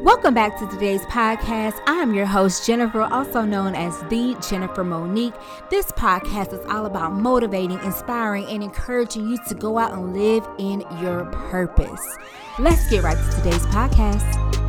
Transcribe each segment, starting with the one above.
Welcome back to today's podcast. I am your host, Jennifer, also known as the Jennifer Monique. This podcast is all about motivating, inspiring, and encouraging you to go out and live in your purpose. Let's get right to today's podcast.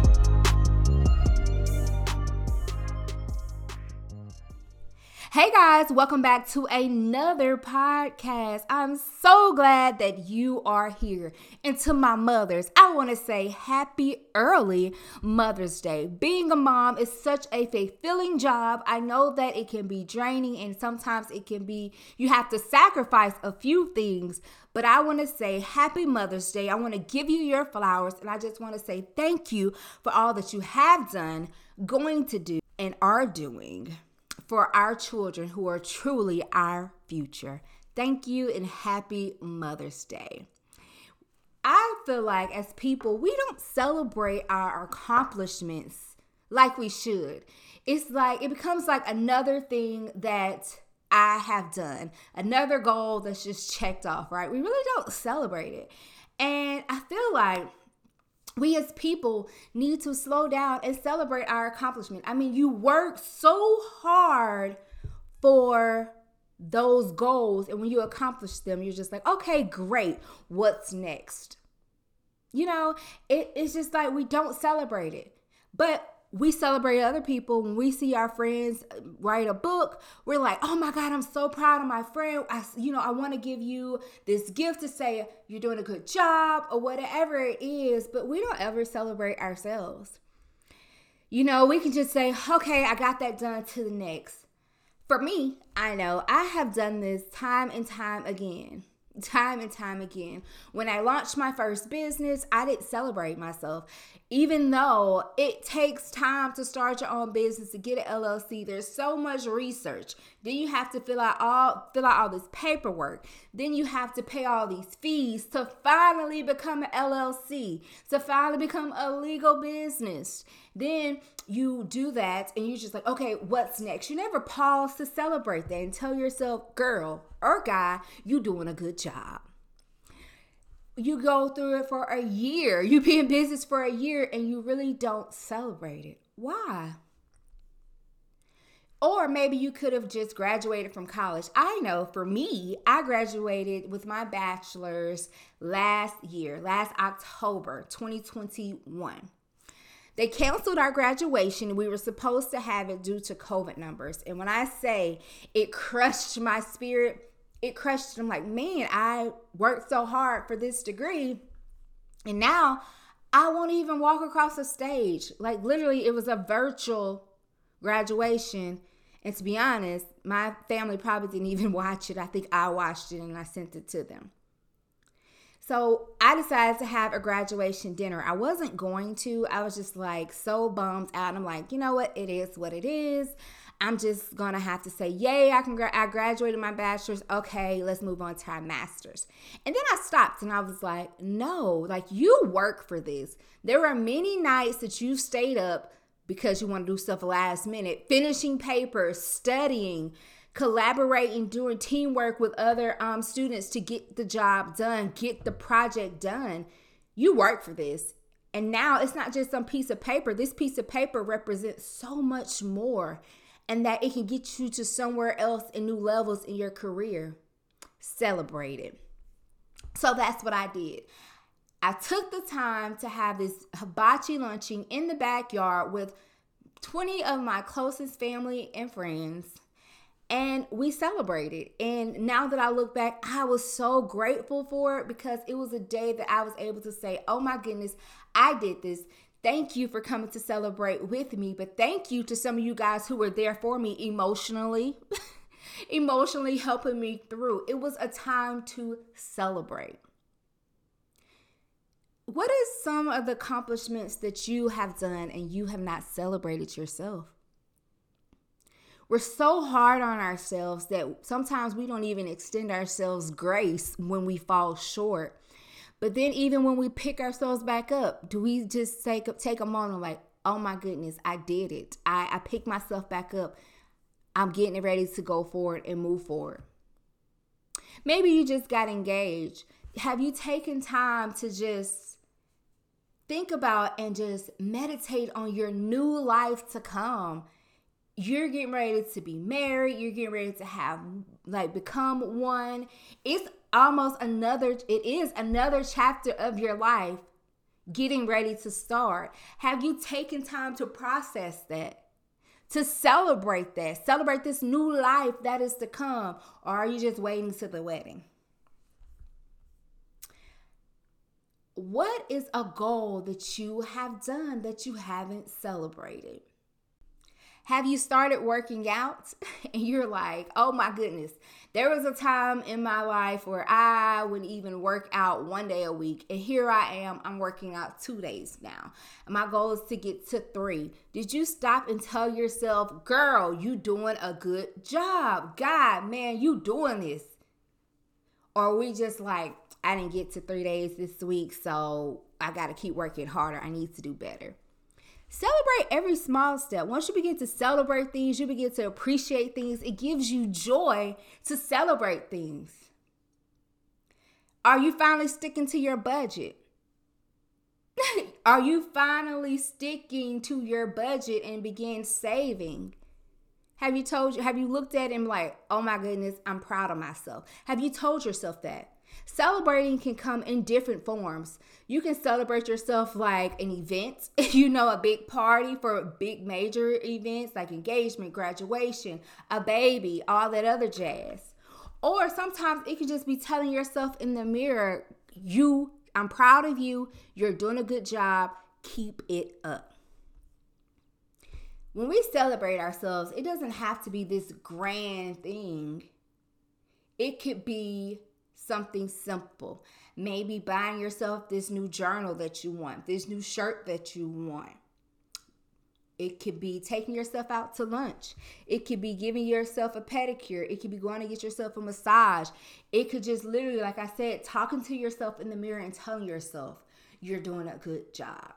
Hey guys, welcome back to another podcast. I'm so glad that you are here. And to my mothers, I want to say happy early Mother's Day. Being a mom is such a fulfilling job. I know that it can be draining and sometimes it can be, you have to sacrifice a few things. But I want to say happy Mother's Day. I want to give you your flowers and I just want to say thank you for all that you have done, going to do, and are doing for our children who are truly our future. Thank you and happy Mother's Day. I feel like as people, we don't celebrate our accomplishments like we should. It's like it becomes like another thing that I have done, another goal that's just checked off, right? We really don't celebrate it. And I feel like we as people need to slow down and celebrate our accomplishment. I mean, you work so hard for those goals, and when you accomplish them, you're just like, okay, great. What's next? You know, it, it's just like we don't celebrate it. But we celebrate other people when we see our friends write a book we're like oh my god i'm so proud of my friend i you know i want to give you this gift to say you're doing a good job or whatever it is but we don't ever celebrate ourselves you know we can just say okay i got that done to the next for me i know i have done this time and time again time and time again. When I launched my first business, I didn't celebrate myself. Even though it takes time to start your own business to get an LLC, there's so much research. Then you have to fill out all fill out all this paperwork. Then you have to pay all these fees to finally become an LLC, to finally become a legal business. Then you do that and you're just like, okay, what's next? You never pause to celebrate that and tell yourself, girl or guy, you're doing a good job. You go through it for a year. You be in business for a year and you really don't celebrate it. Why? Or maybe you could have just graduated from college. I know for me, I graduated with my bachelor's last year, last October 2021. They canceled our graduation. We were supposed to have it due to COVID numbers. And when I say it crushed my spirit, it crushed. I'm like, man, I worked so hard for this degree. And now I won't even walk across the stage. Like, literally, it was a virtual graduation. And to be honest, my family probably didn't even watch it. I think I watched it and I sent it to them. So I decided to have a graduation dinner. I wasn't going to. I was just like so bummed out. I'm like, you know what? It is what it is. I'm just gonna have to say, yay! I can. I graduated my bachelor's. Okay, let's move on to our masters. And then I stopped and I was like, no, like you work for this. There are many nights that you stayed up because you want to do stuff last minute, finishing papers, studying collaborating, doing teamwork with other um, students to get the job done, get the project done. You work for this. And now it's not just some piece of paper. This piece of paper represents so much more, and that it can get you to somewhere else in new levels in your career. Celebrate it. So that's what I did. I took the time to have this hibachi lunching in the backyard with 20 of my closest family and friends and we celebrated. And now that I look back, I was so grateful for it because it was a day that I was able to say, oh my goodness, I did this. Thank you for coming to celebrate with me. But thank you to some of you guys who were there for me emotionally, emotionally helping me through. It was a time to celebrate. What is some of the accomplishments that you have done and you have not celebrated yourself? we're so hard on ourselves that sometimes we don't even extend ourselves grace when we fall short. But then even when we pick ourselves back up, do we just take take a moment like, oh my goodness, I did it. I, I picked myself back up. I'm getting ready to go forward and move forward. Maybe you just got engaged. Have you taken time to just think about and just meditate on your new life to come. You're getting ready to be married, you're getting ready to have like become one. It's almost another it is another chapter of your life getting ready to start. Have you taken time to process that? To celebrate that, celebrate this new life that is to come, or are you just waiting to the wedding? What is a goal that you have done that you haven't celebrated? Have you started working out and you're like, oh my goodness, there was a time in my life where I would even work out one day a week, and here I am, I'm working out two days now. My goal is to get to three. Did you stop and tell yourself, girl, you doing a good job? God, man, you doing this? Or we just like, I didn't get to three days this week, so I got to keep working harder. I need to do better. Celebrate every small step. Once you begin to celebrate things, you begin to appreciate things. It gives you joy to celebrate things. Are you finally sticking to your budget? Are you finally sticking to your budget and begin saving? Have you told you have you looked at him like, "Oh my goodness, I'm proud of myself." Have you told yourself that? Celebrating can come in different forms. You can celebrate yourself like an event, you know, a big party for big major events like engagement, graduation, a baby, all that other jazz. Or sometimes it could just be telling yourself in the mirror, you, I'm proud of you, you're doing a good job, keep it up. When we celebrate ourselves, it doesn't have to be this grand thing. It could be something simple. Maybe buying yourself this new journal that you want, this new shirt that you want. It could be taking yourself out to lunch. It could be giving yourself a pedicure. It could be going to get yourself a massage. It could just literally, like I said, talking to yourself in the mirror and telling yourself you're doing a good job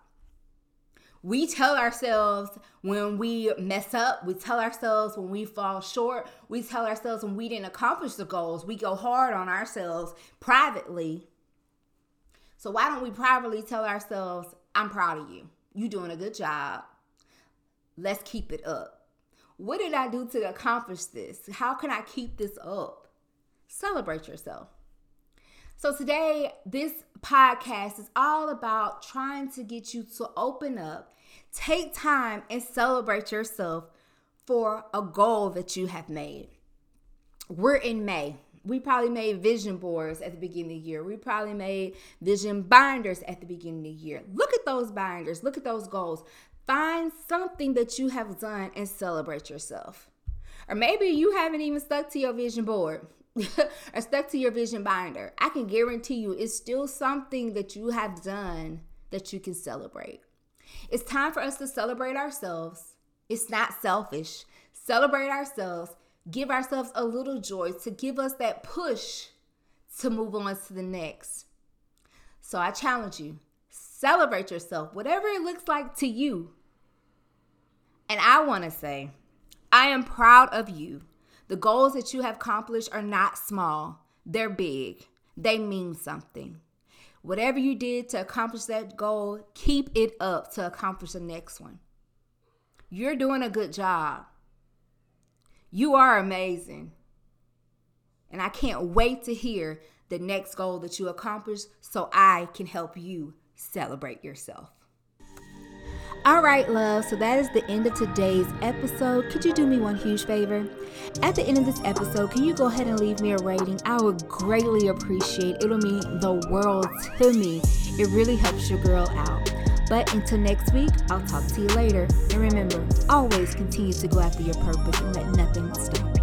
we tell ourselves when we mess up, we tell ourselves when we fall short, we tell ourselves when we didn't accomplish the goals. We go hard on ourselves privately. So why don't we privately tell ourselves, I'm proud of you. You doing a good job. Let's keep it up. What did I do to accomplish this? How can I keep this up? Celebrate yourself. So today, this podcast is all about trying to get you to open up Take time and celebrate yourself for a goal that you have made. We're in May. We probably made vision boards at the beginning of the year. We probably made vision binders at the beginning of the year. Look at those binders, look at those goals. Find something that you have done and celebrate yourself. Or maybe you haven't even stuck to your vision board or stuck to your vision binder. I can guarantee you it's still something that you have done that you can celebrate. It's time for us to celebrate ourselves. It's not selfish. Celebrate ourselves. Give ourselves a little joy to give us that push to move on to the next. So I challenge you celebrate yourself, whatever it looks like to you. And I want to say, I am proud of you. The goals that you have accomplished are not small, they're big, they mean something. Whatever you did to accomplish that goal, keep it up to accomplish the next one. You're doing a good job. You are amazing. And I can't wait to hear the next goal that you accomplish so I can help you celebrate yourself. All right, love. So that is the end of today's episode. Could you do me one huge favor? At the end of this episode, can you go ahead and leave me a rating? I would greatly appreciate it. It'll mean the world to me. It really helps your girl out. But until next week, I'll talk to you later. And remember, always continue to go after your purpose and let nothing stop you.